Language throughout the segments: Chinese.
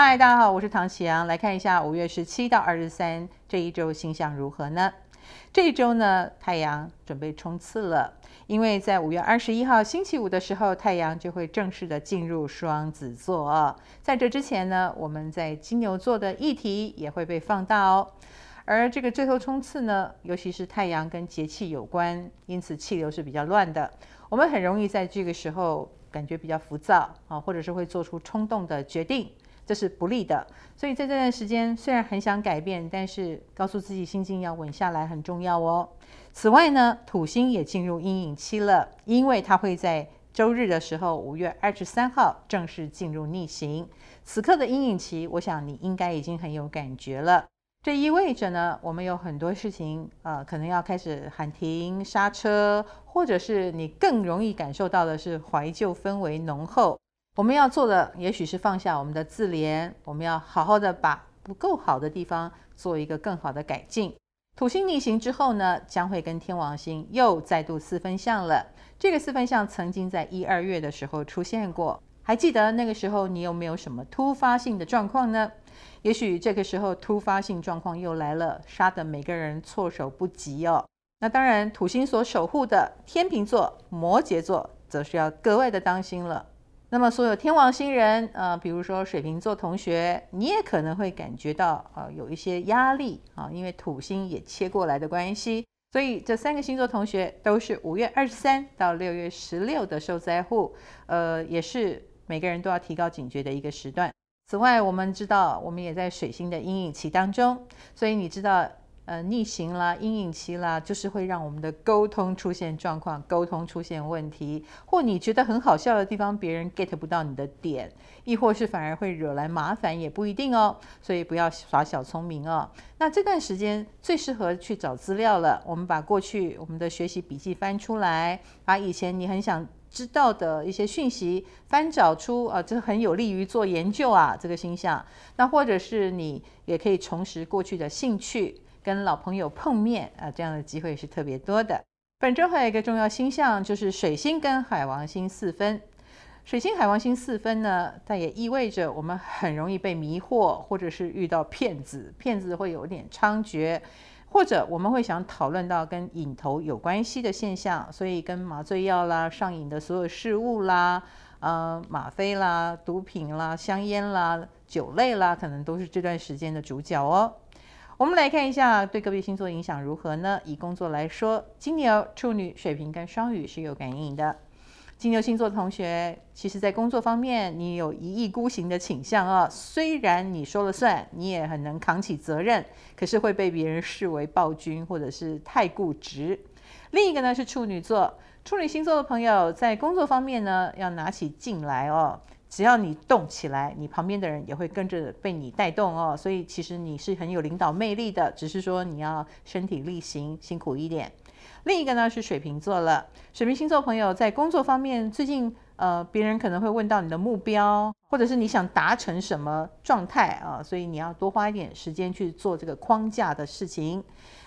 嗨，大家好，我是唐启阳，来看一下五月十七到二十三这一周星象如何呢？这一周呢，太阳准备冲刺了，因为在五月二十一号星期五的时候，太阳就会正式的进入双子座。在这之前呢，我们在金牛座的议题也会被放大哦。而这个最后冲刺呢，尤其是太阳跟节气有关，因此气流是比较乱的，我们很容易在这个时候感觉比较浮躁啊，或者是会做出冲动的决定。这是不利的，所以在这段时间虽然很想改变，但是告诉自己心境要稳下来很重要哦。此外呢，土星也进入阴影期了，因为它会在周日的时候，五月二十三号正式进入逆行。此刻的阴影期，我想你应该已经很有感觉了。这意味着呢，我们有很多事情，呃，可能要开始喊停、刹车，或者是你更容易感受到的是怀旧氛围浓厚。我们要做的，也许是放下我们的自怜，我们要好好的把不够好的地方做一个更好的改进。土星逆行之后呢，将会跟天王星又再度四分相了。这个四分相曾经在一二月的时候出现过，还记得那个时候你有没有什么突发性的状况呢？也许这个时候突发性状况又来了，杀得每个人措手不及哦。那当然，土星所守护的天秤座、摩羯座，则是要格外的当心了。那么，所有天王星人，呃，比如说水瓶座同学，你也可能会感觉到，呃，有一些压力啊，因为土星也切过来的关系。所以，这三个星座同学都是五月二十三到六月十六的受灾户，呃，也是每个人都要提高警觉的一个时段。此外，我们知道，我们也在水星的阴影期当中，所以你知道。呃，逆行啦，阴影期啦，就是会让我们的沟通出现状况，沟通出现问题，或你觉得很好笑的地方，别人 get 不到你的点，亦或是反而会惹来麻烦，也不一定哦。所以不要耍小聪明哦。那这段时间最适合去找资料了。我们把过去我们的学习笔记翻出来，把以前你很想知道的一些讯息翻找出啊，这很有利于做研究啊。这个星象，那或者是你也可以重拾过去的兴趣。跟老朋友碰面啊，这样的机会是特别多的。本周还有一个重要星象，就是水星跟海王星四分。水星海王星四分呢，它也意味着我们很容易被迷惑，或者是遇到骗子，骗子会有点猖獗，或者我们会想讨论到跟瘾头有关系的现象，所以跟麻醉药啦、上瘾的所有事物啦、呃吗啡啦、毒品啦、香烟啦、酒类啦，可能都是这段时间的主角哦。我们来看一下对个别星座影响如何呢？以工作来说，金牛、处女、水瓶跟双鱼是有感应的。金牛星座的同学，其实在工作方面，你有一意孤行的倾向啊。虽然你说了算，你也很能扛起责任，可是会被别人视为暴君或者是太固执。另一个呢是处女座，处女星座的朋友在工作方面呢，要拿起劲来哦。只要你动起来，你旁边的人也会跟着被你带动哦。所以其实你是很有领导魅力的，只是说你要身体力行，辛苦一点。另一个呢是水瓶座了，水瓶星座朋友在工作方面，最近呃别人可能会问到你的目标，或者是你想达成什么状态啊，所以你要多花一点时间去做这个框架的事情。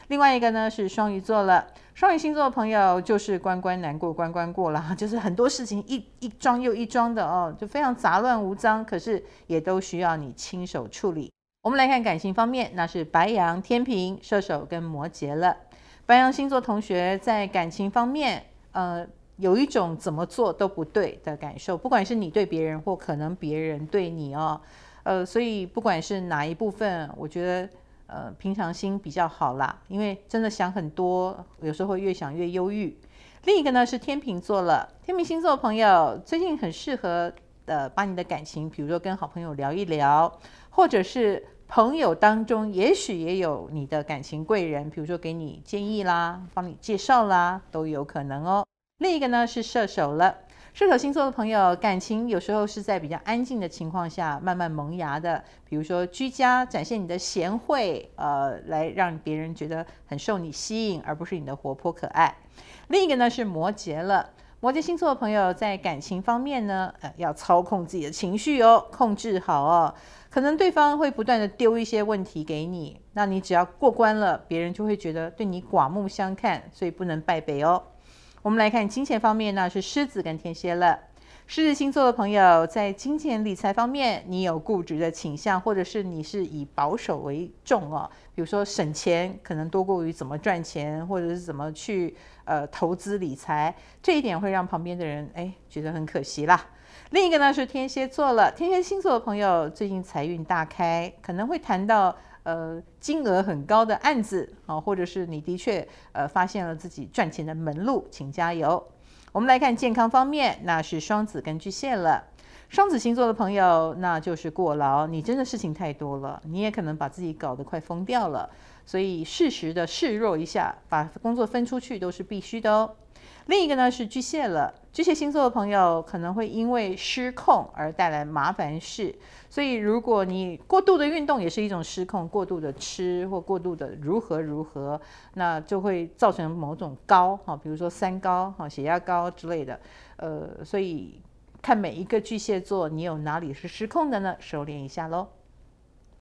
另外一个呢是双鱼座了，双鱼星座的朋友就是关关难过关关过了，就是很多事情一一桩又一桩的哦，就非常杂乱无章，可是也都需要你亲手处理。我们来看感情方面，那是白羊、天秤、射手跟摩羯了。白羊星座同学在感情方面，呃，有一种怎么做都不对的感受，不管是你对别人或可能别人对你哦，呃，所以不管是哪一部分，我觉得。呃，平常心比较好啦，因为真的想很多，有时候会越想越忧郁。另一个呢是天秤座了，天秤星座朋友最近很适合呃，把你的感情，比如说跟好朋友聊一聊，或者是朋友当中也许也有你的感情贵人，比如说给你建议啦，帮你介绍啦，都有可能哦。另一个呢是射手了。射手星座的朋友，感情有时候是在比较安静的情况下慢慢萌芽的，比如说居家展现你的贤惠，呃，来让别人觉得很受你吸引，而不是你的活泼可爱。另一个呢是摩羯了，摩羯星座的朋友在感情方面呢，呃，要操控自己的情绪哦，控制好哦，可能对方会不断的丢一些问题给你，那你只要过关了，别人就会觉得对你刮目相看，所以不能败北哦。我们来看金钱方面呢，是狮子跟天蝎了。狮子星座的朋友在金钱理财方面，你有固执的倾向，或者是你是以保守为重哦。比如说省钱可能多过于怎么赚钱，或者是怎么去呃投资理财，这一点会让旁边的人哎觉得很可惜啦。另一个呢是天蝎座了，天蝎星座的朋友最近财运大开，可能会谈到呃金额很高的案子啊，或者是你的确呃发现了自己赚钱的门路，请加油。我们来看健康方面，那是双子跟巨蟹了。双子星座的朋友，那就是过劳，你真的事情太多了，你也可能把自己搞得快疯掉了。所以适时的示弱一下，把工作分出去都是必须的哦。另一个呢是巨蟹了，巨蟹星座的朋友可能会因为失控而带来麻烦事，所以如果你过度的运动也是一种失控，过度的吃或过度的如何如何，那就会造成某种高哈，比如说三高哈，血压高之类的，呃，所以看每一个巨蟹座你有哪里是失控的呢？收敛一下喽。